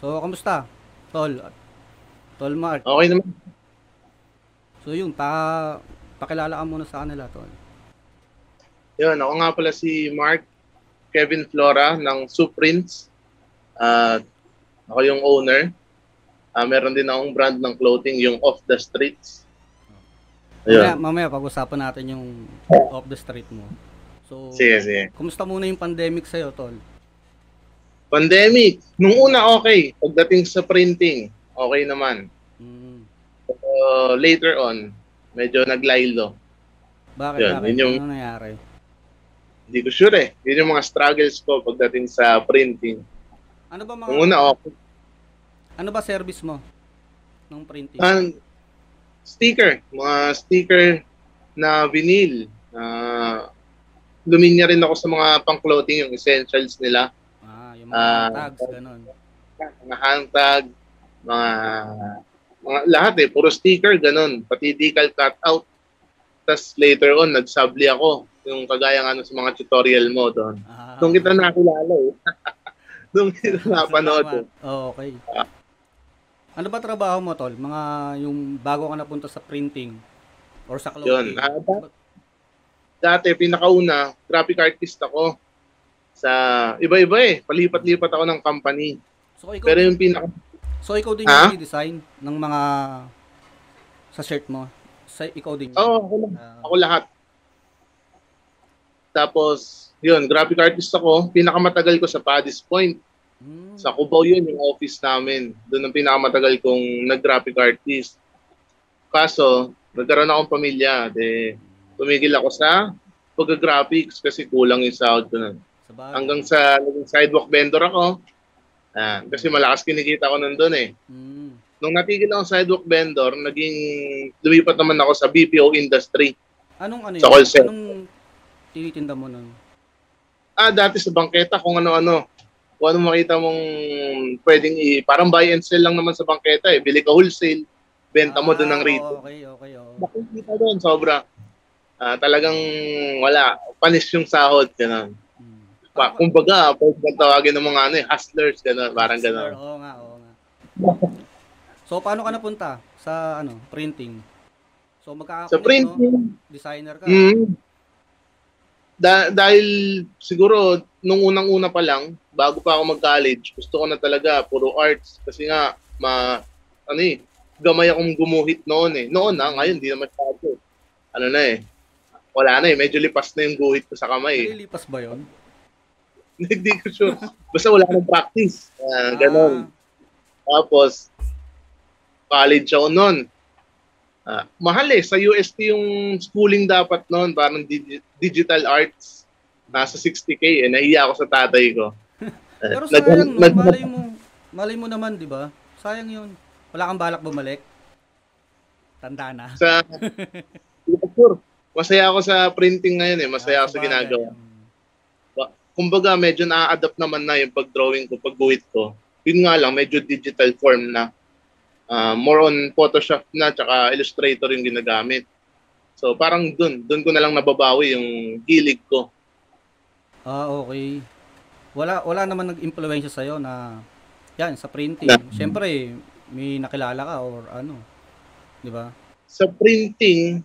So, kamusta? Tol. Tol Mark. Okay naman. So, yun, pa pakilala ka muna sa kanila, Tol. Yun, ako nga pala si Mark Kevin Flora ng Suprints. Uh, ako yung owner. Uh, meron din akong brand ng clothing, yung Off the Streets. Mamaya, mamaya pag-usapan natin yung Off the Street mo. So, sige, sige. Kumusta muna yung pandemic sa'yo, Tol? Pandemic. Nung una okay. Pagdating sa printing, okay naman. Mm. Uh, later on, medyo naglaylo. Bakit? Yun, bakit? yun yung- Ano nangyari? Hindi ko sure eh. Yun yung mga struggles ko pagdating sa printing. Ano ba mga Nung una okay. ano ba service mo ng printing? And sticker, mga sticker na vinyl. Uh, luminya rin ako sa mga pang-clothing, yung essentials nila. Ah, mga ah, tags ganun. Mga handtag, mga, mga lahat eh. Puro sticker, ganun. Pati decal cutout. Tapos later on, nagsabli ako. Yung kagaya nga nun sa mga tutorial mo doon. Ah, Doon kita nakilala eh. Doon kita napanood. eh. Oh, okay. Ano ba trabaho mo, Tol? Mga yung bago ka napunta sa printing or sa clothing? Yun. Ah, da- dati, pinakauna, graphic artist ako. Sa iba-iba eh. Palipat-lipat ako ng company. so, ikaw, Pero yung pinaka... so, ikaw din Ha? yung design ng mga sa shirt mo? Sa, ikaw din? Oo, ako, lang- Ah, ako lahat. Tapos, yun, graphic artist ako. Pinakamatagal ko sa Paddy's Point. mm, Sa Cubao yun, yung office namin. Doon ang pinakamatagal kong nag-graphic artist. Kaso, nagkaroon akong pamilya. De, tumigil ako sa pag-graphics kasi kulang yung sahod ko nun. Sa bagay. Hanggang sa naging sidewalk vendor ako. Ah, kasi malakas kinikita ko nandun eh. Mm. Nung natigil ako sa sidewalk vendor, naging lumipat naman ako sa BPO industry. Anong ano Sa yun? call center. Anong tinitinda mo nun? Ah, dati sa bangketa kung ano-ano. Kung ano makita mong pwedeng i... Parang buy and sell lang naman sa bangketa eh. Bili ka wholesale, benta mo doon ng Ah, retail. Okay, okay, okay. Nakikita doon, sobra. Ah, talagang wala. Panis yung sahod, gano'n. Pa, kumbaga, kang tawagin ng mga ano eh, hustlers, gano'n. Parang gano'n. Oo nga, oo nga. So, paano ka napunta sa ano printing? So, magka Sa printing, designer ka. Mm. Da- dahil siguro nung unang-una pa lang, bago pa ako mag-college, gusto ko na talaga puro arts kasi nga ma ano eh, gamay akong gumuhit noon eh. Noon na, ngayon di na masyado. Ano na eh. Wala na eh, medyo lipas na yung guhit ko sa kamay. eh. Nililipas ba yun? Hindi ko sure. Basta wala nang practice. Ah, ganon. Tapos, college ako noon. Ah, mahal eh. Sa UST yung schooling dapat noon, parang digi- digital arts. Nasa 60k eh. Nahiya ako sa tatay ko. Eh, Pero nag- sayang, no? nag- malay mo, malay mo naman, di ba? Sayang yun. Wala kang balak bumalik? Tanda na. sa sure. Masaya ako sa printing ngayon eh. Masaya Ah, ako sa ginagawa. Kumbaga, medyo na-adapt naman na yung pag-drawing ko, pag-guhit ko. Yun nga lang, medyo digital form na. Ah, more on Photoshop na, tsaka Illustrator yung ginagamit. So, parang dun, dun ko na lang nababawi yung hilig ko. Ah, okay. Wala wala naman nag-impluwensya sa na yan sa printing. Na- Syempre, may nakilala ka or ano. 'Di ba? Sa printing,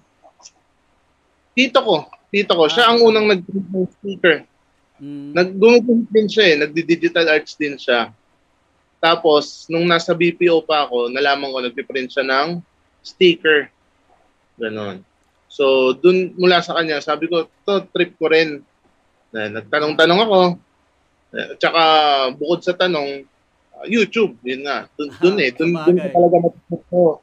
tito ko, tito ko, siya ang unang nag-print ng sticker. Mm. Nag-gumuguhit din siya eh, nagdi-digital arts din siya. Tapos, nung nasa BPO pa ako, nalaman ko, nagpiprint siya ng sticker. Ganon. So, dun mula sa kanya, sabi ko, to trip ko rin. Na, nagtanong-tanong ako. Eh, Tsaka, bukod sa tanong, ah, YouTube, yun nga. Dun, dun eh, dun, dun talaga matututo.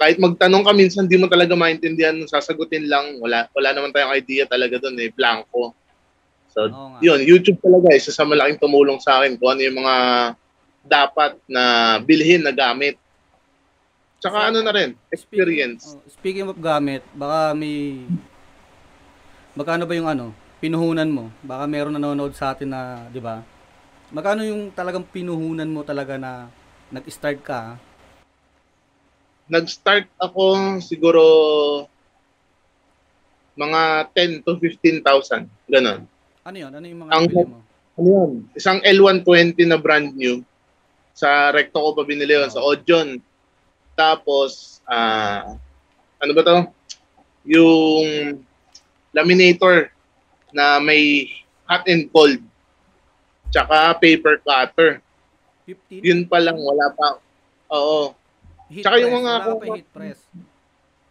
Kahit magtanong ka minsan, di mo talaga maintindihan, sasagutin lang. Wala, wala naman tayong idea talaga dun eh, blanco. So, Oo nga. yun, YouTube talaga, isa sa malaking tumulong sa akin kung ano yung mga dapat na bilhin na gamit. Tsaka ano na rin, experience. Speaking, oh, speaking of gamit, baka may Magkano ba yung ano, pinuhunan mo? Baka meron nanonood sa atin na, 'di ba? Magkano yung talagang pinuhunan mo talaga na nag-start ka? Nag-start ako siguro mga 10 to 15,000. Ganon. Ano 'yon? Ano yung mga Ang- nabili mo? Ano yun? Isang L120 na brand new. Sa Recto ko pa binili yun, sa Odeon. Tapos, ah, ano ba to? Yung laminator na may hot and cold. Tsaka paper cutter. 15? Yun pa lang, wala pa. Oo. Heat tsaka yung press. mga- Wala pa yung heat press.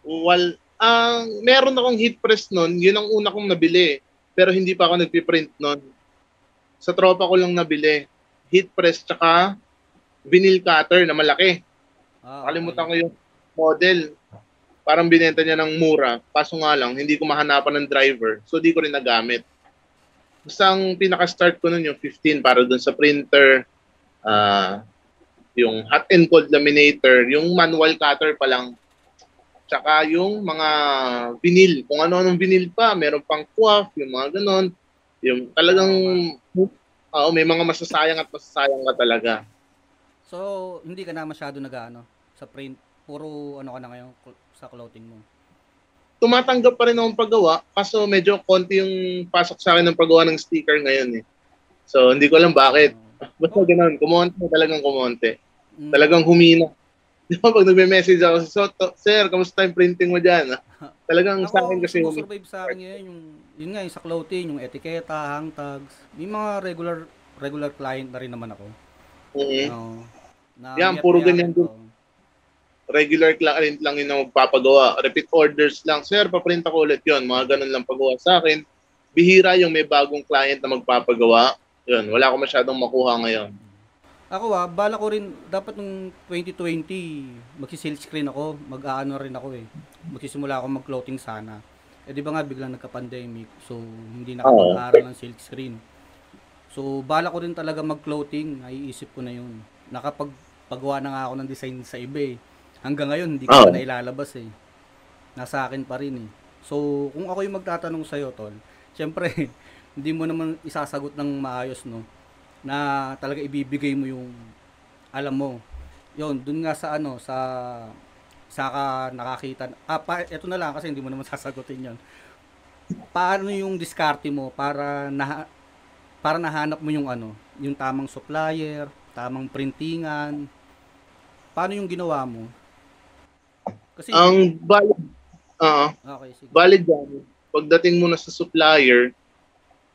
Wal, ang meron akong heat press nun, yun ang una kong nabili. Pero hindi pa ako nagpiprint nun. Sa tropa ko lang nabili. Heat press tsaka vinyl cutter na malaki. Ah, Kalimutan ko okay. yung model. Parang binenta niya ng mura. Kaso nga lang, hindi ko mahanapan ng driver. So, di ko rin nagamit. Basta ang pinaka-start ko nun yung 15 para dun sa printer, ah yung hot and cold laminator, yung manual cutter pa lang. Tsaka yung mga vinyl. Kung ano-anong vinyl pa. Meron pang quaff, yung mga ganon. Yung talagang, oo, may mga masasayang at masasayang ka talaga. So, hindi ka na masyado nag-ano sa print. Puro ano ka na ngayon sa clothing mo. tumatanggap pa rin akong paggawa kaso medyo konti yung pasok sa akin ng paggawa ng sticker ngayon eh. So hindi ko alam bakit. Basta ganoon, kumonte talagang kumonte. Mm. Talagang humina. Di ba pag nagme-message ako sa Soto, Sir, kamusta yung printing mo dyan? Talagang sa akin kasi humi- survive sa akin ngayon yung yun nga yung sa clothing, yung etiketa, hang tags. May mga regular regular client na rin naman ako. Mhm. Oo. Na Yan, mayat- puro ganyan din. ako. regular client lang yun ang magpapagawa. Repeat orders lang. Sir, paprint ako ulit yun. Mga ganun lang pagawa sa akin. Bihira yung may bagong client na magpapagawa. Yun, wala ko masyadong makuha ngayon. Ako ah, bala ko rin, dapat nung 2020, magsi-silk screen ako, mag-aano rin ako eh. Magsisimula ako mag-clothing sana. Eh di ba nga biglang nagka-pandemic, so hindi na ako Oo. mag-aaral ng silk screen. So bala ko rin talaga mag-clothing, naiisip ko na yun. Nakapagpagawa na nga ako ng design sa iba eh. Hanggang ngayon, hindi ko Oo. pa nailalabas eh. Nasa akin pa rin eh. So, kung ako yung magtatanong sa'yo, Tol, syempre, hindi mo naman isasagot ng maayos, no? Na talaga ibibigay mo yung alam mo. Yun, dun nga sa ano, sa sa ka nakakita. Ah, pa, eto na lang kasi hindi mo naman sasagutin yon. Paano yung diskarte mo para na para nahanap mo yung ano, yung tamang supplier, tamang printingan. Paano yung ginawa mo? Kasi Ang valid, oo, Okay, sige. valid yan. Pagdating mo na sa supplier,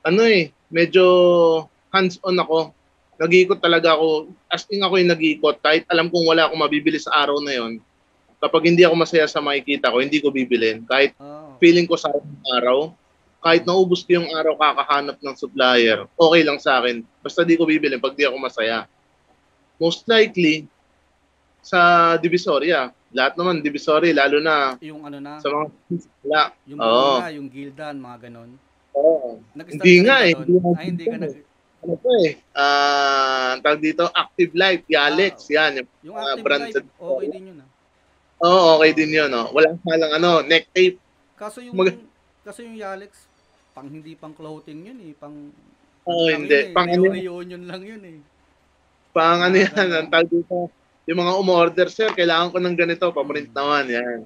ano eh, medyo hands-on ako. Nag-iikot talaga ako. As in ako yung nag-iikot. Kahit alam kong wala akong mabibili sa araw na yon. Kapag hindi ako masaya sa makikita ko, hindi ko bibilin. Kahit Oh, feeling ko sa araw, kahit naubos ko yung araw kakahanap ng supplier, okay lang sa akin. Basta di ko bibilin pag di ako masaya. Most likely, sa Divisoria. Lahat naman, Divisoria, lalo na yung ano na, sa mga wala. yung mga na, yung gildan, mga ganon. Oo. Nag-start Hindi nga eh, hindi Ay, hindi ka nag... Ano po eh, ah, ang tawag dito, Active Life, Yalex, yan. Yung, Yung active brand life, okay din yun ah. Oo, okay din yun. Oh. Walang salang ano, neck tape. Kaso yung, Mag- kaso yung Yalex, pang hindi pang clothing yun eh, pang... Oo, lang hindi. yun eh, Pang ano, reunion lang yun eh. pang ano yan, Ah, ang tawag dito, yung mga umorder, sir, kailangan ko ng ganito, paprint Hmm. naman, yan.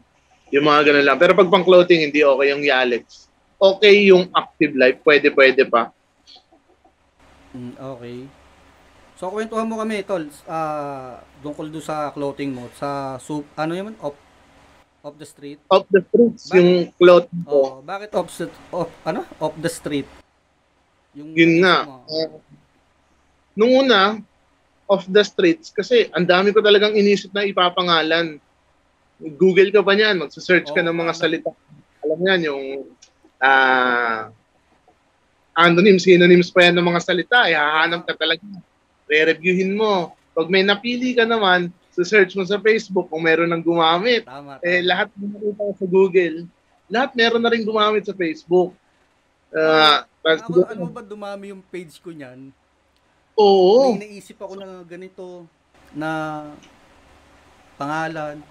Yung mga ganun lang. Pero pag pang clothing, hindi okay yung Yalex. Okay yung Active Life, pwede, pwede pa. Mm, okay. So, kwentuhan mo kami, tol, ah, tungkol doon sa clothing mo, sa, sub, ano yun, off, off the street? Off the streets, Bakit? yung clothing ko. Oh, bakit off, the- off, ano? Off the street? Yung, Yun nga. mo. Uh, nung una, off the streets, kasi ang dami ko talagang inisip na ipapangalan. Google ka pa niyan, magsa-search ka Oo, ng mga salita. Alam mo yan, yung ah anonyms, synonyms pa yan ng mga salita. Eh, hahanap ka talaga. Re-reviewin mo. Pag may napili ka naman, sa-search mo sa Facebook kung meron nang gumamit. Tama, tama. Eh, lahat ng nakita sa Google, lahat meron na rin gumamit sa Facebook. Ah, tapos- Ako, ano ba dumami yung page ko niyan? oo. May naisip ako na ganito na pangalan.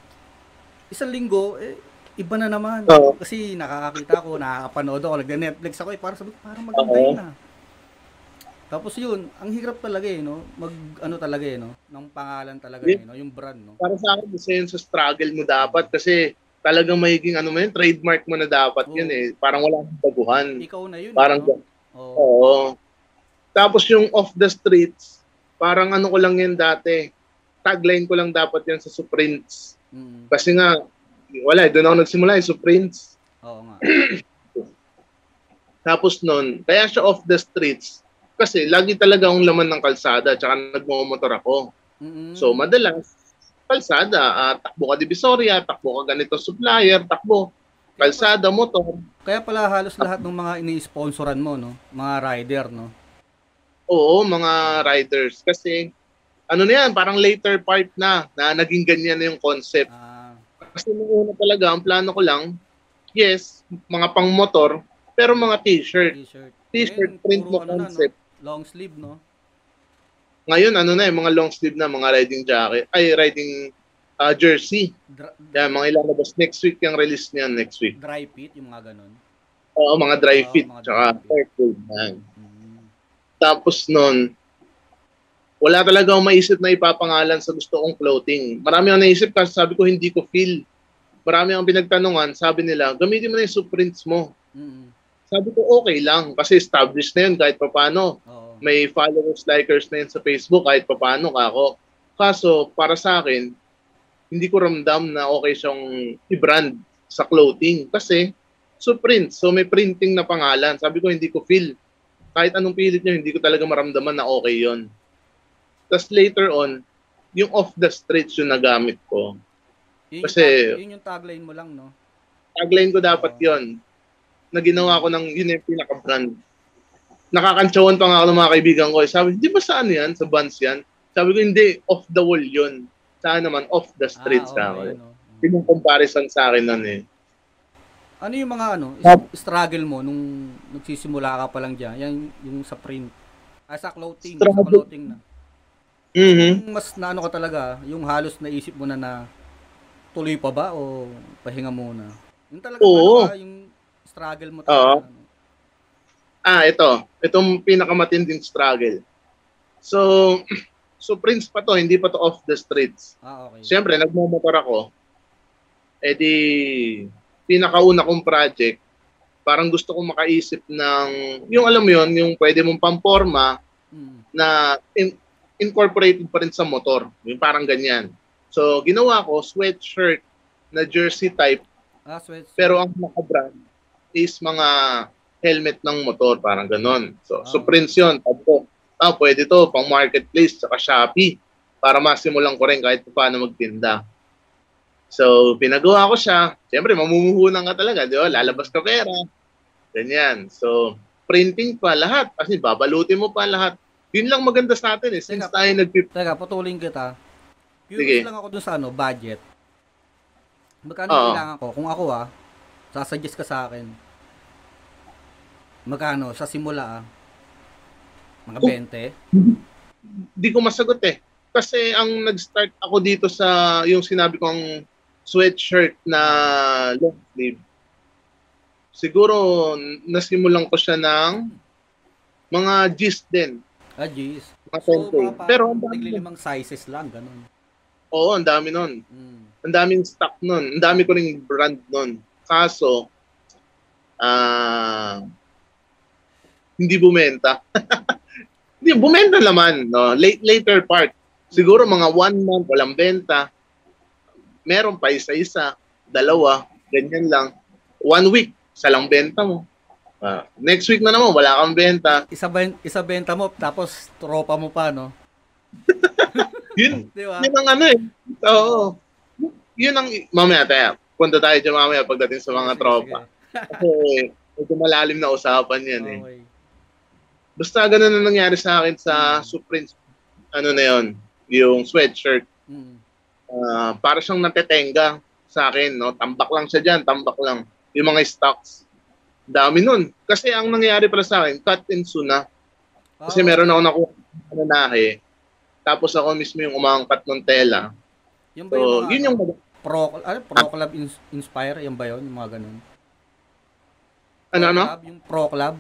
Isang linggo, eh, iba na naman. Oo. Kasi nakakakita ko, nakakapanood ako, nag-Netflix ako, eh, para sabi ko, parang maganda Oo. yun ah. Tapos yun, ang hirap talaga eh, no? Mag, ano talaga eh, no? Ng pangalan talaga eh, no? Yung brand, no? para sa akin, isa yun sa struggle mo dapat kasi talagang magiging ano mo yun, trademark mo na dapat Oo. yun eh. Parang wala kang baguhan. Ikaw na yun, Parang no? Oo. Oo. Tapos yung off the streets, parang ano ko lang yun dati. tagline ko lang dapat yan sa Suprints. Mm. Kasi nga, wala, eh, doon ako nagsimula, eh, Suprints. Oo nga. Tapos nun, kaya siya off the streets. Kasi lagi talaga ang laman ng kalsada, tsaka nagmumotor ako. Mm-mm. So, madalas, kalsada, ah, takbo ka Divisoria, takbo ka ganito supplier, takbo, kalsada, motor. Kaya pala halos lahat ng mga ini-sponsoran mo, no? Mga rider, no? Oo, mga riders. Kasi, ano na yan, parang later part na, na naging ganyan na yung concept. Ah, Kasi nung una talaga, ang plano ko lang, yes, mga pang motor, pero mga t-shirt. t-shirt. T-shirt, Ngayon, print mo ano na, concept. no? Long sleeve, no? Ngayon, ano na eh, mga long sleeve na, mga riding jacket, ay, riding ah, jersey. Dra- Yan, mga ilalabas. Next week yung release niyan, next week. dry fit, yung mga ganun. Oo, mga dry Oo, fit, mga tsaka dry fit. trade. Yan. Mm. Tapos nun, wala talaga akong maisip na ipapangalan sa gusto kong clothing. Marami akong naisip kasi sabi ko hindi ko feel. Marami akong pinagtanungan, sabi nila, gamitin mo na yung suprints mo. Mm-mm. Sabi ko, okay lang, kasi established na yun kahit papano. Oo. May followers, likers na yun sa Facebook kahit papano ako. Kaso, para sa akin, hindi ko ramdam na okay siyang i-brand sa clothing. Kasi, suprints. So, may printing na pangalan. Sabi ko, hindi ko feel. Kahit anong pilit nyo, hindi ko talaga maramdaman na okay yon. Tapos later on, yung off the streets yung nagamit ko. Yun, Kasi- yung tag- yun yung tagline mo lang, no? tagline ko dapat Oo. yon na ginawa ko ng yun yung pinaka-brand. Nakakantsawan pa nga ako ng mga kaibigan ko. eh. Sabi, di ba saan yan? Sa Vans yan? Sabi ko, hindi. Off the wall yun. Saan naman? Off the streets ah, ka. okay, ako. no? Yun yung comparison sa akin nun eh. Ano yung mga ano, struggle mo nung nagsisimula ka pa lang diyan? Yan yung sa print. Ah, sa clothing, sa Struggle. clothing na. Mhm. Yung mas naano ka talaga, yung halos naisip mo na na tuloy pa ba o pahinga muna? Yung talaga Oo. ano ka, yung struggle mo talaga. ano. Ah, ito. Itong pinakamatinding struggle. So, so Prince pa to, hindi pa to off the streets. Ah, okay. Siyempre, nagmumotor ako. Eh di, pinakauna kong project, parang gusto kong makaisip ng, yung alam mo yun, yung pwede mong pamporma Mm. na in- incorporated pa rin sa motor. Yung parang ganyan. So, ginawa ko, sweatshirt na jersey type, Ah, sweat. pero ang naka-brand is mga helmet ng motor, parang ganon. So, Ah. so Prince yun. Ko, ah, pwede to, pang marketplace, saka Shopee, para masimulan ko rin kahit paano magtinda. So, pinagawa ko siya. Siyempre, mamumuhunan ka talaga, di ba? Lalabas ka pera. Ganyan. So, printing pa lahat. Kasi babalutin mo pa lahat. Yun lang maganda sa atin eh. Since Teka. tayo nag Teka, putulin kita. Sige. Curious lang ako dun sa ano, budget. Magkano Oo. kailangan ko? Kung ako ah, sasuggest ka sa akin. Magkano? Sa simula ah. Mga Oh. 20? di ko masagot eh. Kasi ang nag-start ako dito sa yung sinabi kong sweatshirt na long sleeve. Siguro nasimulan ko siya ng mga G's din. Ah, jeez. So, 10K. mga Pero ang dami, naglilimang sizes lang, ganun. oo, ang dami nun. Mm. Ang daming stock nun. Ang dami ko ring brand nun. Kaso, ah, hindi bumenta. hindi, bumenta naman. No? Late, later part. Siguro mga one month, walang benta. Meron pa isa-isa, dalawa, ganyan lang. One week, isa lang benta mo. Ah, next week na naman, wala kang benta. Isa, ben, isa benta mo, tapos tropa mo pa, no? Yun, Di ba? yun ang ano eh. Oo. Yun ang, mamaya tayo. Punta tayo dyan mamaya pagdating sa mga Sige, tropa. Kasi medyo malalim na usapan yan eh. Okay. Basta ganun ang nangyari sa akin sa Supreme, ano na yun, yung sweatshirt. Mm. Ah, para siyang natetenga sa akin, no? Tambak lang siya dyan, tambak lang. Yung mga stocks. Dami nun. Kasi ang nangyari pala sa akin, cut and sew na. Kasi Ah, meron ako nakuha ng nanahe. Tapos ako mismo yung umangkat ng tela. Yan ba yung So, mga, yun ano, yung Pro, ano, Pro Club ins- Inspire? Yan ba yun? Yung mga ganun? ano Pro ano? Club, yung Pro Club?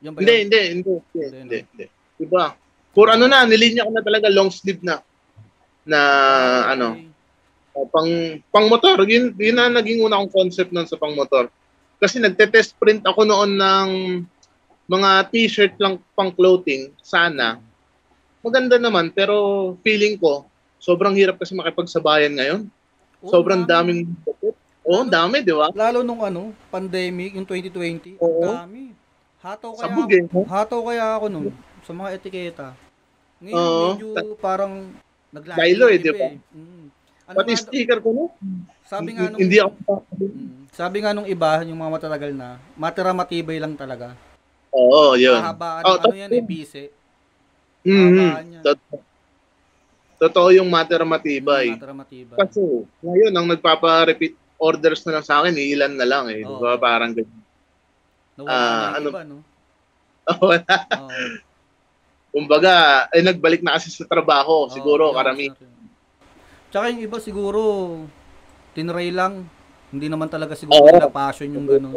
Yan ba Hindi, yun? hindi, hindi, hindi, Hindi, hindi, hindi. Diba? For ano na, nilinya ko na talaga long sleeve na. Na ano, okay. uh, pang pang motor. Yun, yun na naging una kong concept nun sa pang motor. Kasi nagte-test print ako noon ng mga t-shirt lang pang clothing, sana. maganda naman, pero feeling ko, sobrang hirap kasi makipagsabayan ngayon. Oo, Sobrang dami. daming Oo, ang dami, di ba? Lalo nung ano, pandemic, yung 2020, Oo. dami. Hataw kaya Sabog ako, eh. hataw kaya ako nun sa mga etiketa. Ngayon, Oo. medyo parang naglayo. Dahilo eh, di ba? Mm. Ano Pati nga- sticker ko, no? Sabi nga nung, Hindi ako Mm. sabi nga nung iba, yung mga matatagal na, matira matibay lang talaga. Oo, yun. Mahabaan, Oh, ano yan eh, bise. Mhm. Yan. Totoo. Yung matter matibay. Matira matibay. Kasi ngayon, ang nagpapa-repeat orders na lang sa akin, ilan na lang eh. Oo. Parang ganyan. Nawala ah, na yung ano- iba, no? Wala. Oo. Kumbaga, eh, nagbalik na kasi sa trabaho. Siguro, karami. Tsaka yung iba siguro, tinry lang. Hindi naman talaga siguro Oo. nila passion yung gano'n.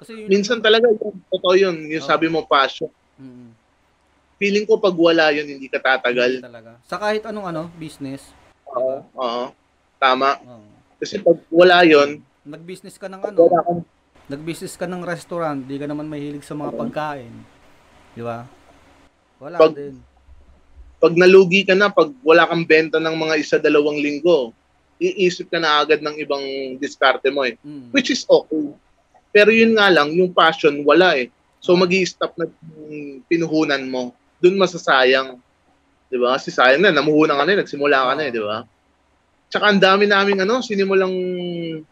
Kasi yun, Minsan talaga, totoo yun. Yung Oo. sabi mo, passion. Mm, Feeling ko pag wala yun, hindi ka hindi tatagal. talaga. Sa kahit anong ano, business. Oo. Oo. Tama. Oo. Kasi pag wala yun, Nag-business ka ng ano, wala kang nag-business ka ng restaurant, di ka naman mahilig sa mga pagkain. Di ba? Wala Pag- din. pag nalugi ka na, pag wala kang benta ng mga isa, dalawang linggo, iisip ka na agad ng ibang diskarte mo eh. Mm. Which is okay. Pero yun nga lang, yung passion, wala eh. So mag stop na yung pinuhunan mo. Doon masasayang. Di ba? Kasi sayang na, namuhunan ka na, eh, nagsimula ka na eh, di ba? Tsaka ang dami namin ano, sinimulang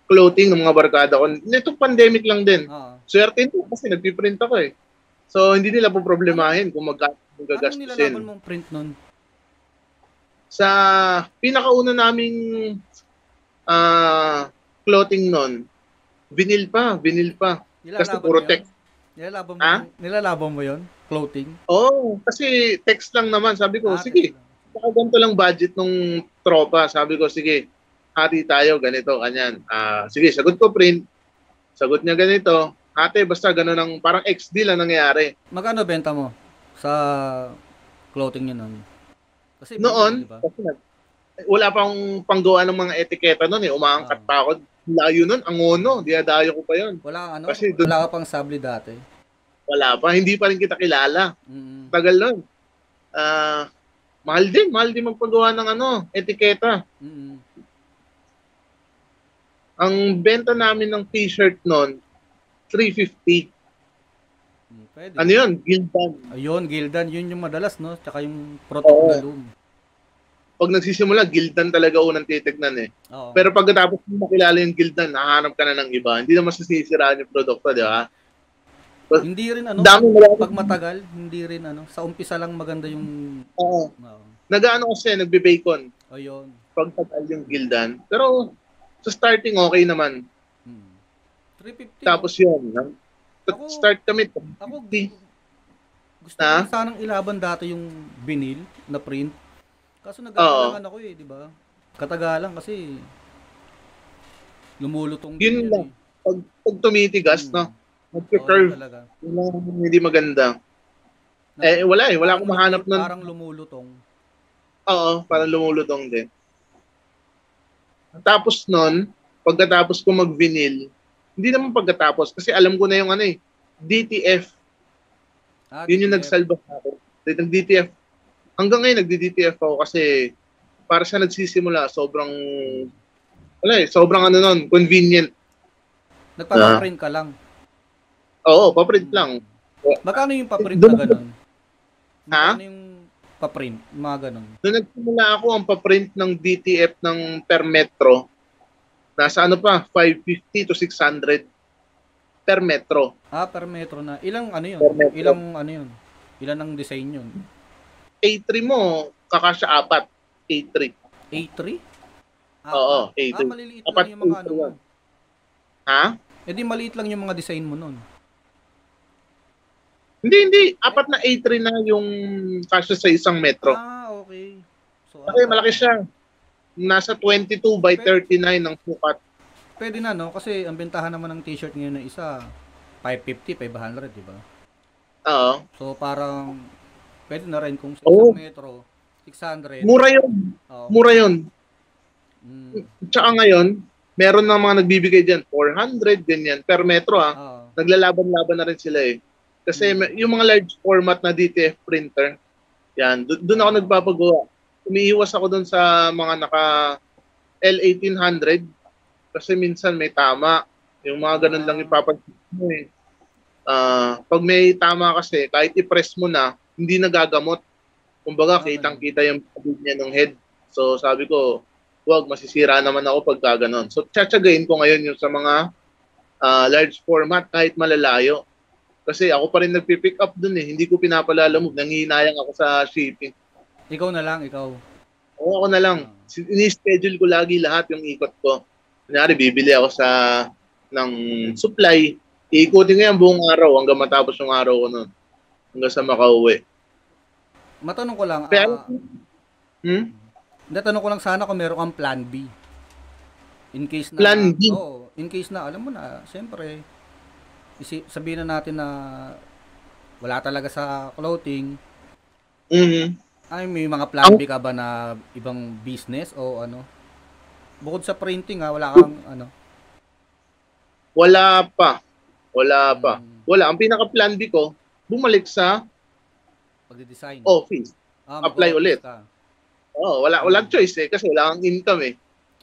clothing ng mga barkada ko. Nitong pandemic lang din. Oo. Swerte nito kasi nagpiprint ako eh. So hindi nila po problemahin kung magkano gagastusin. nilalaban mong print nun? Sa pinakauna naming ah clothing nun, vinyl pa, vinyl pa. Kasi Nilalaban puro mo yun? text. Nilalaban mo, Ha? nilalaban mo yun? Clothing? Oo, kasi text lang naman. Sabi ko, Ah, sige, baka ganito lang budget nung tropa. Sabi ko, sige, hati tayo, ganito, kanyan. Ah, sige, sagot ko print. Sagot niya ganito. Ate, basta gano'n ang parang XD lang nangyayari. Magkano benta mo sa clothing nyo nun? Kasi Noon, di ba? kasi nag- wala pang panggawa ng mga etiketa noon eh. Umaangkat pa ako. Layo nun, ang ono. Diadayo ko pa yon. Wala ano? Kasi dun- wala ka pang sabli dati. Wala pa. Hindi pa rin kita kilala. Mm. Tagal nun. Ah, mahal din. Mahal din magpagawa ng ano, etiketa. Mm. Ang benta namin ng t-shirt noon, 350. Pwede. Ano yun? Gildan. Ayun, Gildan, yun yung madalas, no? Tsaka yung protocol na loom. Pag nagsisimula, Gildan talaga unang titignan eh. Oo. Pero pagkatapos mo makilala yung Gildan, nahanap ka na ng iba. Hindi naman sisiraan yung produkto, di ba? hindi rin ano, Dami pag matagal, hindi rin ano, sa umpisa lang maganda yung, Oo. oo. Nag-ano kasi, nagbe-bacon. Ayun. Pag tagal yung Gildan. Pero sa starting, okay naman. Mm. 350. Tapos yun. Ako- Start kami. Ako, 350. gusto Ha? ko sanang ilaban dati yung vinyl na print. Kaso nagkakalangan ako eh, di ba? Katagalan kasi lumulutong Yun lang. yan Pag, pag tumitigas, Mm. no? eh. Yun ang hindi maganda. Eh, wala eh. Wala akong mahanap nun. Parang lumulutong. Oo, parang lumulutong din. Tapos nun, pagkatapos ko mag-vinyl, hindi naman pagkatapos, kasi alam ko na yung ano eh, DTF. Ah, Yun yung nagsalba sa akin. Nag-DTF. Hanggang ngayon, nag-DTF ako kasi para siya nagsisimula, sobrang, wala eh, sobrang ano nun, convenient. Nagpapaprint ka lang. Oo, paprint lang. Magkano yung paprint na ganun? Ha? Magkano yung paprint? Mga ganun. Nung nagsimula ako, ang paprint ng DTF ng per metro, nasa ano pa, 550 to 600 per metro. Ah, per metro na. Ilang ano yun? Ilang ano yun? Ilan ang design yun? A3 mo, kakasya apat. A3. A3? Ah, Oo, ah, A3. Ah, maliliit Apat lang yung mga A3 ano mo. Ha? Eh di maliit lang yung mga design mo nun. Hindi, hindi. Apat na A3 na yung kasya sa isang metro. Ah, okay. So, Okay, malaki siya. Nasa 22 by 39 ng sukat. Pwede na, no? Kasi ang bentahan naman ng t-shirt ngayon na isa, 550, 500, di ba? Oo. So, parang, pwede na rin kung sa Oo. isang metro, 600. Mura yun. Oo. Mura yun. Mm. Tsaka ngayon, meron na mga nagbibigay dyan, 400, ganyan, per metro ah. Oo. Naglalaban-laban na rin sila eh. Kasi may- yung mga large format na DTF printer, Yan, doon ako nagpapagawa. Umiiwas ako doon sa mga naka L1800 kasi minsan may tama. Yung mga ganun lang ipapansin mo eh. Ah, pag may tama kasi, kahit i-press mo na, hindi nagagamot. Kumbaga, Okay. kitang-kita yung pagod niya ng head. So, sabi ko, wag, masisira naman ako pag ganon. So, tsatsagain ko ngayon yung sa mga ah, large format kahit malalayo. Kasi ako pa rin nagpipick up dun eh. Hindi ko pinapalalamog. Nangihinayang ako sa shipping. Ikaw na lang, ikaw. Oo, ako na lang. Ini-schedule ko lagi lahat yung ikot ko. Kunyari, bibili ako sa ng supply. Iikutin ko yan buong araw hanggang matapos yung araw ko nun. Hanggang sa makauwi. Matanong ko lang, Kaya, ah, hmm? natanong ko lang sana kung meron kang plan B. In case na, Plan B? Oo, in case na, alam mo na, siyempre, isi, sabihin na natin na wala talaga sa clothing. Mhm. Ay, may mga plan B ka ba na ibang business o ano? Bukod sa printing ha, wala kang ano? Wala pa. Wala pa. mm, Wala. Ang pinaka-plan B ko, bumalik sa Pagde-design. office. Ah, apply ulit. ka. Oo, wala, walang choice eh, kasi wala kang income eh.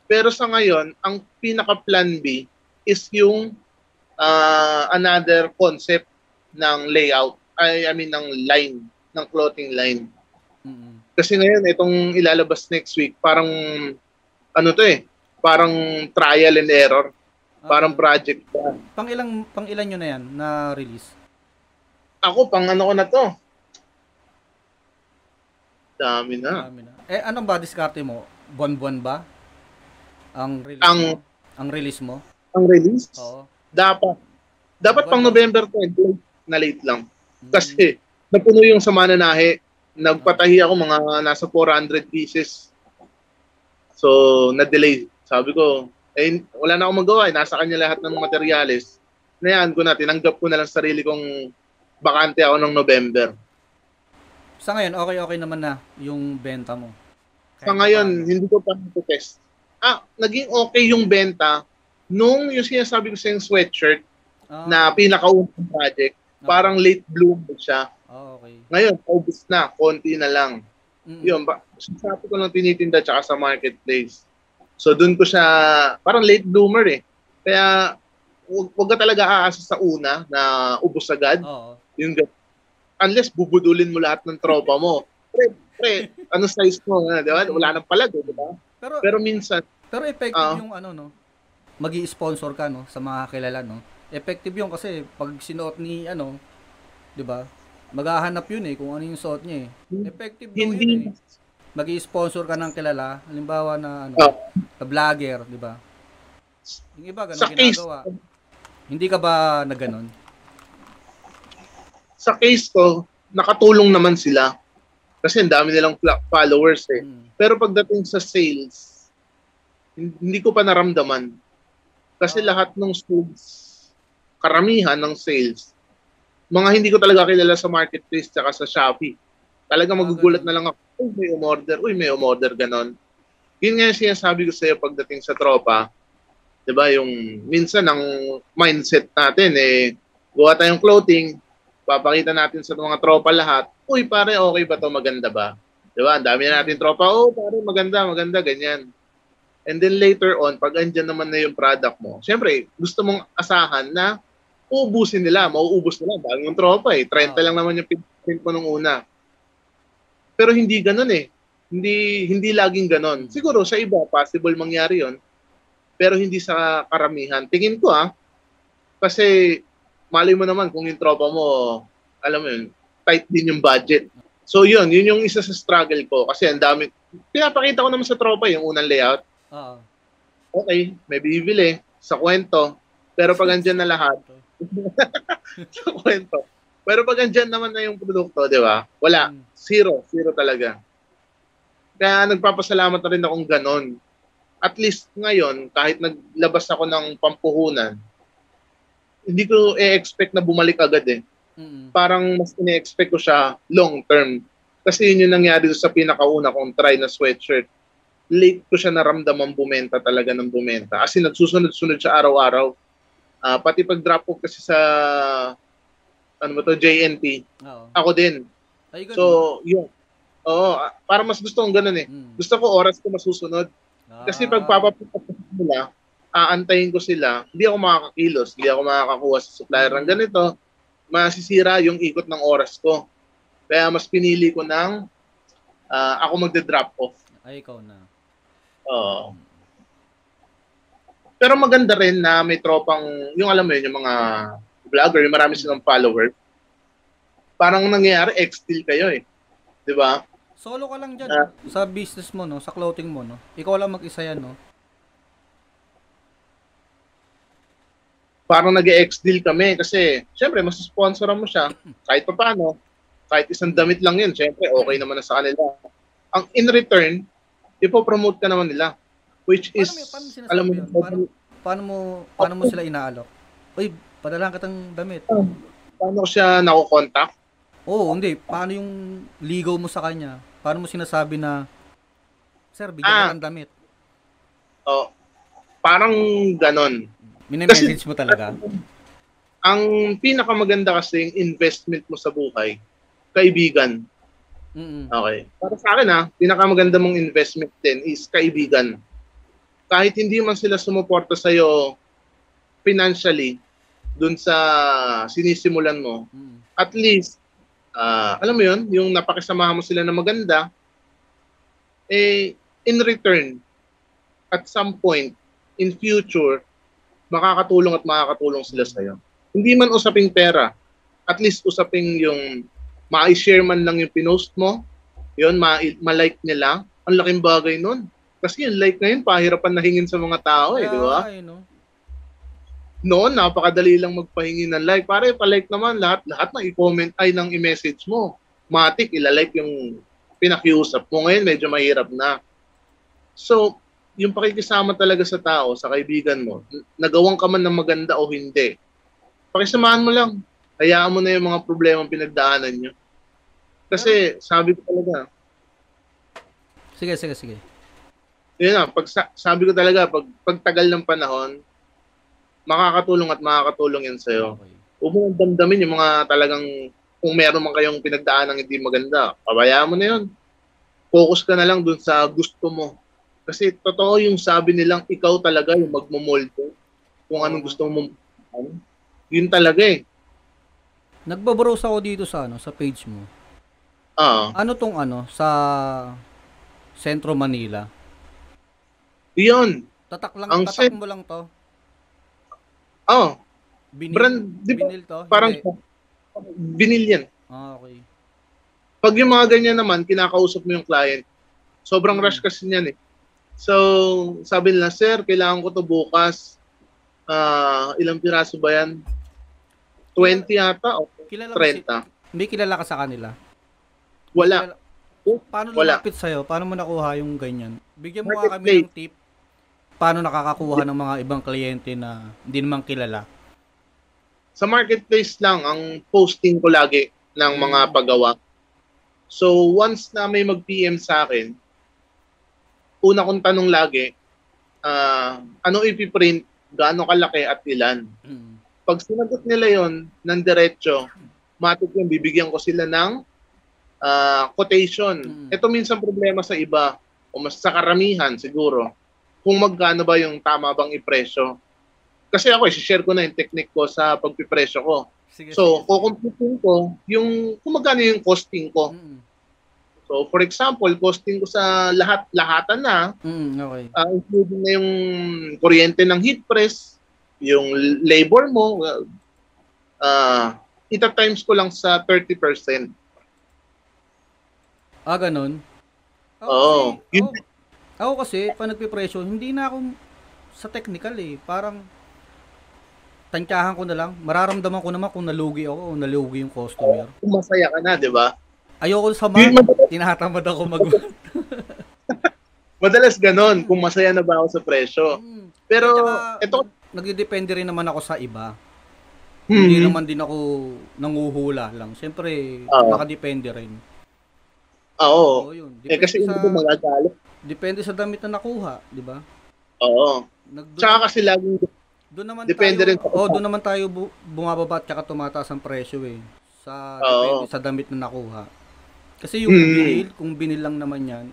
Pero sa ngayon, ang pinaka-plan B is yung ah, another concept ng layout, I, I mean ng line, ng clothing line. Mm-mm. Kasi ngayon, itong ilalabas next week, parang, ano to eh, parang trial and error. Ah, Parang project pa. pang ilang pang ilan nyo na yan na release? Ako, pang ano ko na to. Dami na. Marami na. Eh anong ba diskarte mo? Buwan-buwan ba? Ang release Ang- mo? Ang release mo? Ang release, Oo. dapat. Dapat pang November 20, na late lang. Mm. Kasi napuno yung sa mananahe. Nagpatahi ako mga nasa 400 pieces. So, na-delay. Sabi ko, eh, wala na akong magawa. Eh. Nasa kanya lahat ng materyales. Nayaan ko na, tinanggap ko na lang sarili kong bakante ako ng November. Sa ngayon, okay-okay naman na yung benta mo. Sa Kahit ngayon, paano. hindi ko pa test. Ah, naging okay yung benta nung yung sinasabi ko sa yung sweatshirt Ah, na pinakaunang project. okay. Parang late bloomer siya. Ah, okay. Ngayon, paubos na. Konti na lang. Mm-mm. Yun, ba, sa ko lang tinitinda tsaka sa marketplace. So doon ko siya, parang late bloomer eh. Kaya wag, ka talaga aasa sa una na ubos agad. Oo. Yung, unless bubudulin mo lahat ng tropa mo. Pre, pre, ano size mo? ah, Di ba? Wala nang palag, di ba? Pero Pero minsan, pero effective Ah. yung ano no. Magi-sponsor ka no sa mga kilala no. Effective yun kasi pag sinuot ni ano, 'di ba? Maghahanap yun eh kung ano yung suot niya eh. Effective daw yun eh. hindi, Magi-sponsor ka ng kilala, halimbawa na ano, Ah. na vlogger, 'di ba? Yung iba ganun sa case, ginagawa. Hindi ka ba na ganun? sa case ko, nakatulong naman sila. Kasi ang dami nilang followers eh. Mm. Pero pagdating sa sales, hin- hindi ko pa naramdaman. Kasi Ah. lahat ng sales, karamihan ng sales, mga hindi ko talaga kilala sa marketplace tsaka sa Shopee. Talaga Ah, magugulat na lang ako, uy, may umorder, uy, may umorder, ganon. Yun nga yung sinasabi ko sa'yo pagdating sa tropa, di ba, yung minsan ang mindset natin, eh, gawa tayong clothing, papakita natin sa mga tropa lahat, uy, pare, okay ba to maganda ba? Di ba? Ang dami na natin tropa, oh, pare, maganda, maganda, ganyan. And then later on, pag andyan naman na yung product mo, syempre, gusto mong asahan na uubusin nila, mauubos nila. Dami yung tropa eh. 30 Oo. lang naman yung print mo nung una. Pero hindi ganun eh. Hindi hindi laging ganun. Siguro sa iba, possible mangyari yon Pero hindi sa karamihan. Tingin ko ah, kasi mali mo naman kung yung tropa mo, alam mo yun, tight din yung budget. So yun, yun yung isa sa struggle ko. Kasi ang dami, pinapakita ko naman sa tropa yung unang layout. Oo. Okay, may bibili sa kwento. Pero pag andyan na lahat, sa kwento. Pero pag andyan naman na yung produkto, di ba? Wala. Mm. Zero. Zero talaga. Kaya nagpapasalamat na rin akong ganon. At least ngayon, kahit naglabas ako ng pampuhunan, hindi ko e-expect na bumalik agad eh. Mm. Parang mas ine-expect ko siya long term. Kasi yun yung nangyari sa pinakauna kong try na sweatshirt. Late ko siya naramdaman bumenta talaga ng bumenta. As in, nagsusunod-sunod siya araw-araw. Ah, pati pag drop off kasi sa ano ba to, JNT, Oo. ako din. Ay, ganun. So, yun. Oo, ah, para mas gusto kong ganun eh. Mm. Gusto ko oras ko masusunod. Kasi pag Ah, papapunta ko nila, aantayin ko sila, hindi ako makakakilos, hindi ako makakakuha sa supplier ng ganito, masisira yung ikot ng oras ko. Kaya mas pinili ko ng ah, ako magde-drop off. Ay, ikaw na. Oo. Pero maganda rin na may tropang, yung alam mo yun, yung mga vlogger, yung marami silang followers. Parang nangyayari, ex-deal kayo eh. Di ba? Solo ka lang dyan. Ah. sa business mo, no? Sa clothing mo, no? Ikaw lang mag-isa yan, no? Parang nag-ex-deal kami kasi, syempre, mas sponsoran mo siya. Kahit pa paano, kahit isang damit lang yun, syempre, okay naman na sa kanila. Ang in return, ipopromote ka naman nila. Which is, Paano, paano alam mo, yun? Paano, paano mo, paano mo sila inaalok? Uy, padala kitang damit. paano ko siya nakokontakt? Oo, hindi. Paano yung ligaw mo sa kanya? Paano mo sinasabi na, Sir, bigyan Ah. ka ng damit. Oh, parang ganon. Mini-message mo talaga. Ang pinakamaganda kasi yung investment mo sa buhay, kaibigan. Mm-mm. Okay. Para sa akin ha, pinakamaganda mong investment din is kaibigan. Kahit hindi man sila sumuporta sa'yo financially, dun sa sinisimulan mo, Mm. at least, ah, alam mo yun, yung napakisamahan mo sila na maganda, eh, in return, at some point, in future, makakatulong at makakatulong sila sa'yo. Hindi man usaping pera, at least usaping yung ma-share man lang yung pinost mo, yun, ma- ma-like nila, ang laking bagay nun. Kasi yung like ngayon, pahirapan na hingin sa mga tao eh, di ba? Ay, no? noon napakadali lang magpahingi ng like. Pare, pa-like naman lahat lahat ng i-comment ay ng i-message mo. Matik ila-like yung pinakiusap mo. Ngayon medyo mahirap na. So, yung pakikisama talaga sa tao, sa kaibigan mo, nagawang ka man ng maganda o hindi, pakisamahan mo lang. Hayaan mo na yung mga problema pinagdaanan nyo. Kasi sabi ko talaga, Sige, sige, sige. Yun na, pag sa- sabi ko talaga, pag pagtagal ng panahon, makakatulong at makakatulong yan sa'yo. Okay. huwag mo nang damdamin yung mga talagang kung meron man kayong pinagdaan ng hindi maganda, pabayaan mo na yun. Focus ka na lang dun sa gusto mo. Kasi totoo yung sabi nilang ikaw talaga yung magmumolde kung anong gusto mo. Yun talaga eh. Nagbabrowse ako dito sa ano, sa page mo. Ah, Ano tong ano sa Centro Manila? Yun. Tatak lang, Ang tatak cent- mo lang to. Oh, Binil, Brand, di ba? binil to? parang Hindi. binil yan. Ah, okay. Pag yung mga ganyan naman, kinakausap mo yung client. Sobrang Hmm. rush kasi niyan eh. So, sabi nila, sir, kailangan ko to bukas. Ah, ilang piraso ba yan? 20 yata o Kilala mo si, 30? may kilala ka sa kanila? Wala. Kilala- Paano Wala. lumapit sa'yo? Paano mo nakuha yung ganyan? Bigyan mo nga kami ng tip. Paano nakakakuha ng mga ibang kliyente na hindi naman kilala? Sa marketplace lang ang posting ko lagi ng mga Hmm. paggawa. So, once na may mag-PM sa akin, una kong tanong lagi, ah, ano ipiprint, gaano kalaki at ilan? Mm. pag sinagot nila yon ng diretso, matik yung bibigyan ko sila ng ah, quotation. Mm. Ito minsan problema sa iba o mas sa karamihan siguro kung magkano ba yung tama bang ipresyo. Kasi ako, i-share ko na yung technique ko sa pagpipresyo ko. Sige, So, sige. kukumputin ko yung kung magkano yung costing ko. Mm. So, for example, costing ko sa lahat-lahatan na, Mm, okay. ah, including na yung kuryente ng heat press, yung labor mo, ah ita times ko lang sa 30%. Ah, ganun? Ako Oo. Yun- ako, ako kasi, pag nagpipresyo, hindi na ako sa technical eh. Parang, tantyahan ko na lang. Mararamdaman ko naman kung nalugi ako o nalugi yung customer. Kung masaya ka na, di ba? Ayoko sa madalas, tinatamad ako mag... madalas ganon, kung masaya na ba ako sa presyo. Mm. Pero, Tsaka, ito, nagdedepende rin naman ako sa iba. hmm, Hindi naman din ako nanguhula lang. Siyempre, Oo. nakadepende rin. oo. Oo, yun. Eh, kasi Depende hindi sa, ko magagalit. Depende sa damit na nakuha, di ba? Oo. Nag, Tsaka kasi laging, Doon naman Depende tayo, rin oh, doon naman tayo bu- bumababa at saka tumataas ang presyo eh. Sa depende sa damit na nakuha. Kasi yung Mm. binil, kung binil lang naman yan,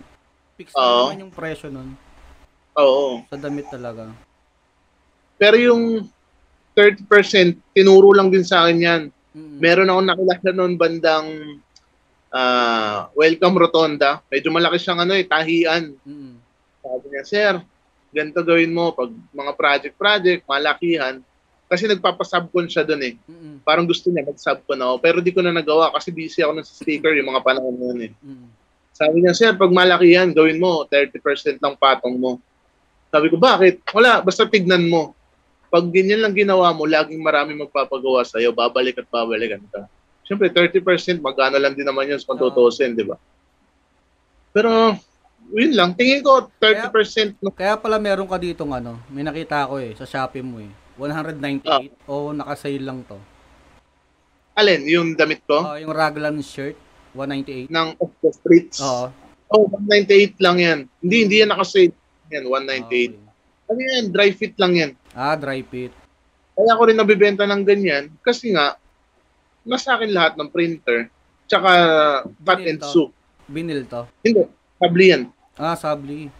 fix na Oo. naman yung presyo nun. Oo. Sa damit talaga. Pero yung 30%, tinuro lang din sa akin yan. Mm. Meron akong nakilala noon bandang ah, Welcome Rotonda. Medyo malaki siyang ano eh, tahian. Mm. Sabi niya, Sir, ganito gawin mo pag mga project-project, malakihan. Kasi nagpapasubcon siya doon eh. Mm. Parang gusto niya mag-subcon ako. Pero di ko na nagawa kasi busy ako ng sticker yung mga panahon na yun eh. Mm. Sabi niya, Sir, pag malakihan, gawin mo, 30% lang patong mo. Sabi ko, bakit? Wala, basta tignan mo. Pag ganyan lang ginawa mo, laging marami magpapagawa sa'yo, babalik at babalikan ka. Siyempre, 30%, magkano lang din naman yun sa tutusin, di ba? Pero, yun lang. Tingin ko, 30% no, Kaya pala meron ka ditong ano, may nakita ko eh, sa Shopee mo eh. 198 Ah. o naka-sale lang to. alin, yung damit ko, Oh, yung raglan shirt, 198. ng off the streets. Oo. Oh, 198 lang yan. Hindi, hindi yan nakasave. Yan, 198. Okay. Ano yan? Dry fit lang yan. Ah, dry fit. Kaya ako rin nabibenta ng ganyan kasi nga, nasa akin lahat ng printer, tsaka cut and sew. Binil to. Hindi, sabli yan. Ah, sabli.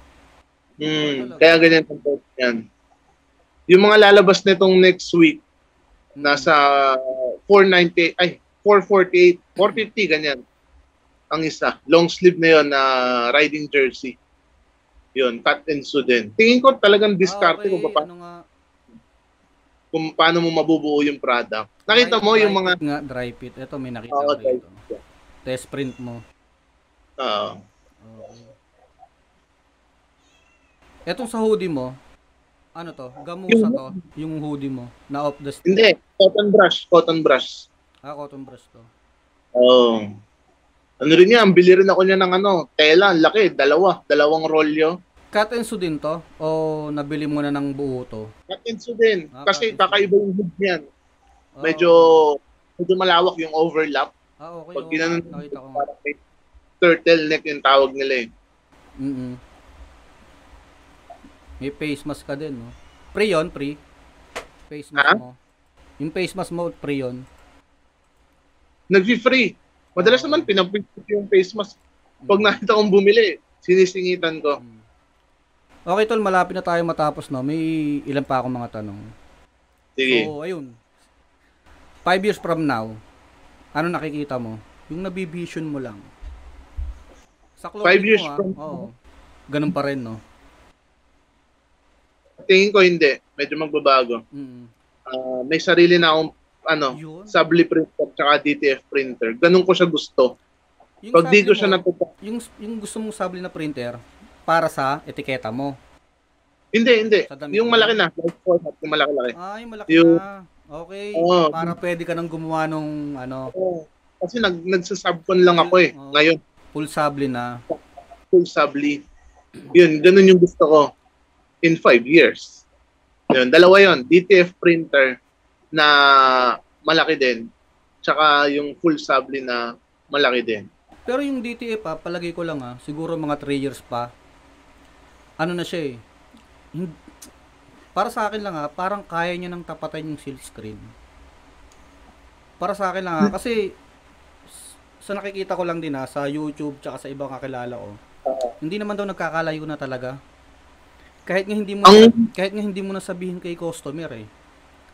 Hmm, kaya ganyan ang post yan. Yung mga lalabas nitong next week, nasa 490, ay, 448, 450, ganyan. Ang isa. Long sleeve na yon na riding jersey. Yun, cut and sew din. Tingin ko talagang diskarte Ah, okay. kung, pa, Ano nga, kung paano mo mabubuo yung product. Nakita dry- mo yung dry mga... fit nga, dry fit. Ito, may nakita Oo, ko dito. Test print mo. ah, Okay. Etong sa hoodie mo, ano to? Gamusa Yung- to? Yung hoodie mo na off the street. hindi, cotton brush, cotton brush. Ah, cotton brush to. Oo. Ano rin yan, bili rin ako niya ng ano, tela, ang laki, dalawa, dalawang rolyo. Cut and sew din to? O nabili mo na ng buo to? Cut and sew din, Ah, kasi kakaiba yung hood niyan. Ah, Medyo, medyo malawak yung overlap. Ah, okay. Pag ginanon nakita ko. parang may turtleneck yung tawag nila eh. Mm May face mask ka din, no? Pre yun, pre. Face mask Ha? mo. Yung face mask mo, pre yun. Nag-free. Madalas Ah. naman pinaprint yung face mask. Pag nakita kong bumili, sinisingitan ko. Mm. Okay, tol, malapit na tayo matapos, no? May ilan pa akong mga tanong. Sige. So, ayun. Five years from now, ano nakikita mo? Yung nabivision mo lang. Sa Five years mo, ah. from Oo. Ganun pa rin, no? Tingin ko hindi. Medyo magbabago. Mm. Ah, may sarili na akong ano, Yun. Sabli printer tsaka DTF printer. Ganun ko siya gusto. Yung Pag di ko siya natutunan. yung, yung gusto mong sabli na printer, para sa etiketa mo. Hindi, hindi. Yung malaki na. Yung malaki-laki. Ah, yung malaki Yung- na. Okay. Oo. Para pwede ka nang gumawa nung ano, Oo. Kasi nag, nagsasubcon lang ako eh. Oo. Ngayon, full sabli na. full sabli. Yun, ganun yung gusto ko. In five years. Yun, dalawa yun. DTF printer na malaki din. Tsaka yung full sabli na malaki din. Pero yung DTF pa, palagay ko lang ah, siguro mga 3 years pa. Ano na siya eh. Para sa akin lang ah, parang kaya niya nang tapatan yung silk screen. Para sa akin lang ah, kasi s- sa nakikita ko lang din ah, sa YouTube tsaka sa ibang kakilala ko, hindi naman daw nagkakalayo na talaga. Kahit nga hindi mo Ang- kahit nga hindi mo na sabihin kay customer eh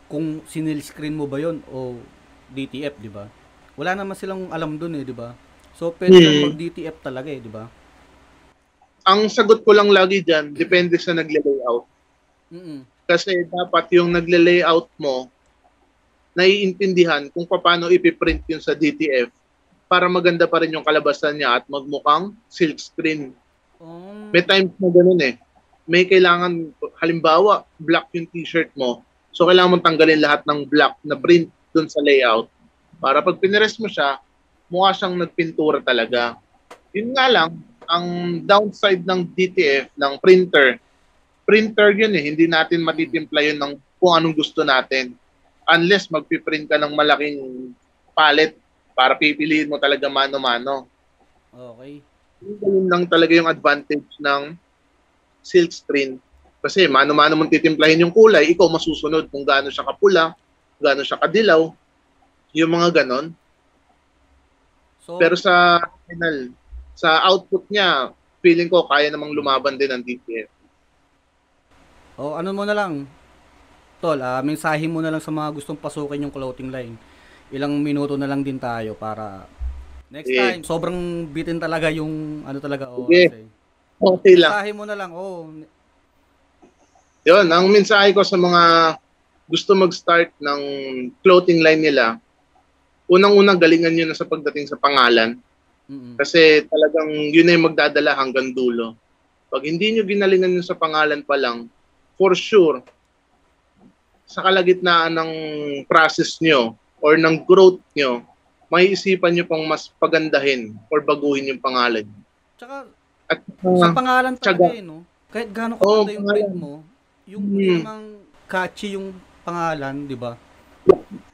kung sinil screen mo ba yon o DTF, di ba? Wala naman silang alam dun eh, di ba? So, pwede Hmm. kang mag-DTF talaga eh, di ba? Ang sagot ko lang lagi dyan, depende sa nagle-layout. Mm Kasi dapat yung nagle-layout mo, naiintindihan kung paano ipiprint yun sa DTF para maganda pa rin yung kalabasan niya at magmukhang silk screen. Oh, May times na ganun eh. May kailangan, halimbawa, black yung t-shirt mo. So, kailangan mong tanggalin lahat ng black na print dun sa layout. Para pag pinires mo siya, mukha siyang nagpintura talaga. Yun nga lang, ang downside ng DTF, ng printer, printer yun eh. Hindi natin matitimpla yun ng kung anong gusto natin. Unless magpiprint ka ng malaking palette para pipiliin mo talaga mano-mano. okay. Yun lang talaga yung advantage ng silk screen. Kasi mano-mano mong titimplahin yung kulay, ikaw masusunod kung gaano siya kapula, gaano siya kadilaw, yung mga ganon. So, Pero sa final, sa output niya, feeling ko kaya namang lumaban din ang DTF. O ano mo na lang, tol, ah, mensahe mo na lang sa mga gustong pasukin yung clothing line. Ilang minuto na lang din tayo para next Sige. time, sobrang bitin talaga yung ano talaga oras Sige. eh. Okay lang. Mensahe mo na lang, oh. Yun, ang mensahe ko sa mga gusto mag-start ng clothing line nila, unang-unang galingan nyo na sa pagdating sa pangalan. Mm-mm. Kasi talagang yun na yung magdadala hanggang dulo. Pag hindi nyo ginalingan yun sa pangalan pa lang, for sure, sa kalagitnaan ng process nyo or ng growth nyo, may isipan nyo pang mas pagandahin or baguhin yung pangalan. Tsaka At sa uh, pangalan Tsaga. talaga eh, no? Kahit Oo, kaganda yung pangalan. print mo, yung Hmm. namang catchy yung pangalan, di ba?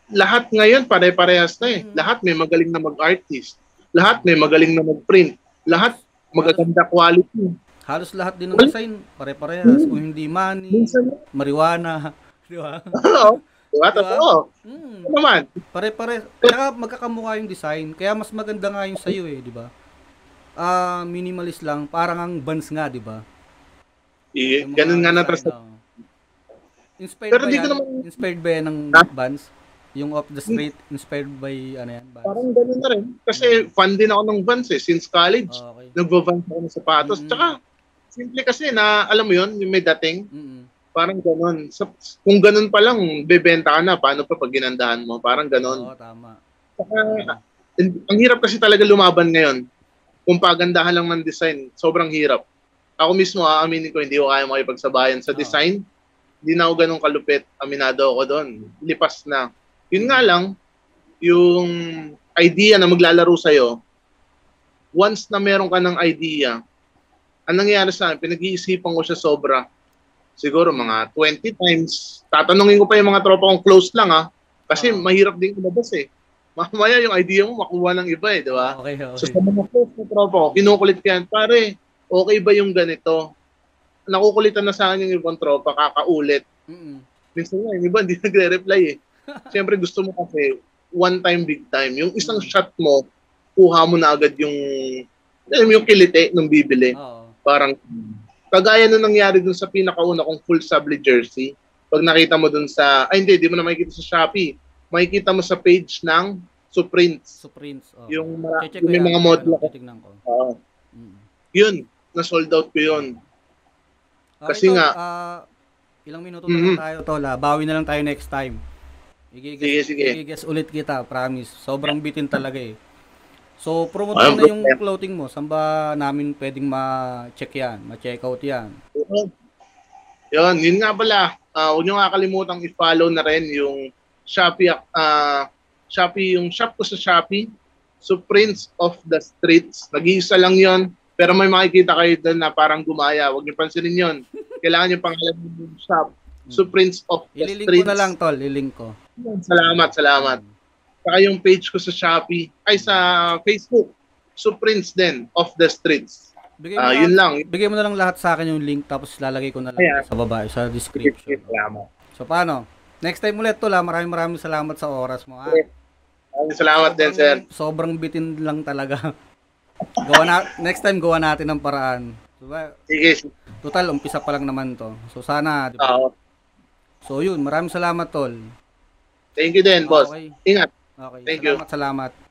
lahat ngayon pare-parehas na eh. Mm. Lahat may magaling na mag-artist. Lahat may magaling na mag-print. Lahat magaganda quality. Halos lahat din ng design, pare-parehas. Kung hindi money, Minsan, marijuana, di ba? oo. Diba? Diba? Totoo. Hmm. Ano naman? Pare-pare. Kaya magkakamukha yung design. Kaya mas maganda nga yung sa'yo eh, di ba? Ah, minimalist lang. Parang ang Vans nga, di ba? Mga ganun nga na. Inspired Pero ba yan? naman- Inspired ba yan ng Ha? Yung off the street, inspired by ano yan? Vans? Parang ganun na rin. Kasi fan din ako ng Vans eh. Since college, Oh, okay. nagva-Vans ako ng sapatos. Mm. Tsaka, simple kasi na, alam mo yun, yung may dating, Mm-mm. parang ganun. Sa, kung ganun pa lang, bebenta ka na. Paano pa pag ginandahan mo? Parang ganun. Oo, tama. Tsaka, ang hirap kasi talaga lumaban ngayon. Kung pagandahan lang ng design, sobrang hirap. Ako mismo, aaminin ko, hindi ko kaya makipagsabayan sa Oo. design. Hindi na ako ganun kalupit. Aminado ako doon. Lipas na. Yun nga lang, yung idea na maglalaro sa'yo, once na meron ka ng idea, ang nangyayari sa akin, pinag-iisipan ko siya sobra. Siguro mga 20 times. Tatanungin ko pa yung mga tropa kong close lang ha. Kasi Oo. mahirap din ilabas eh. Mamaya yung idea mo makuha ng iba eh, di ba? Okay, okay. So sa mga close na tropa ko, kinukulit ko yan, pare, okay ba yung ganito? Nakukulitan na sa akin yung ibang tropa, kakaulit. Mm-mm. Minsan nga, yung iba hindi nagre-reply eh. Siyempre gusto mo kasi one time, big time. Yung isang Mm. shot mo, kuha mo na agad yung alam yung kilite nung bibili. Oo. Parang kagaya nung nangyari dun sa pinakauna kong full subli jersey. Pag nakita mo dun sa, ay hindi, di mo na makikita sa Shopee. Makikita mo sa page ng Suprints. So, Prince. Oh. Yung mara- ko yung yan. mga model titignan ko. Oo. Mm. yun, na-sold out ko yun. Okay, Kasi tol, nga- ah, ilang minuto na Mhm. lang tayo, tol. ah. Bawi na lang tayo next time. Sige, Igigess, sige. igigess ulit kita, promise. Sobrang bitin talaga eh. So, promote mo na yung clothing mo. Saan ba namin pwedeng ma-check yan? Ma-check out yan? Yun, yun nga pala. Uh, huwag nyo nga kalimutang i-follow na rin yung Shopee, ah, Shopee, yung shop ko sa Shopee, so Prince of the Streets. Nag-iisa lang yon pero may makikita kayo doon na parang gumaya. Huwag nyo pansinin yon Kailangan yung pangalan ng shop. So Prince of the Ililink Streets. ko na lang, tol. Ililink ko. Salamat, salamat. Saka yung page ko sa Shopee, ay sa Facebook, so Prince din of the Streets. Bigay mo, Ah, na, yun lang. bigay mo na lang lahat sa akin yung link tapos lalagay ko na lang Ayan. sa baba, sa description. Salamat. So, paano? Next time ulit, tol. ah. Maraming maraming salamat sa oras mo. Ha? Okay. Salamat din, sir. Sobrang bitin lang talaga. gawa na, next time, gawa natin ng paraan. Diba? Sige. Total, umpisa pa lang naman to. So, sana, di ba? Oo. So, yun. Maraming salamat, tol. Thank you din, boss. Okay. Ingat. Okay. Thank you. salamat, salamat.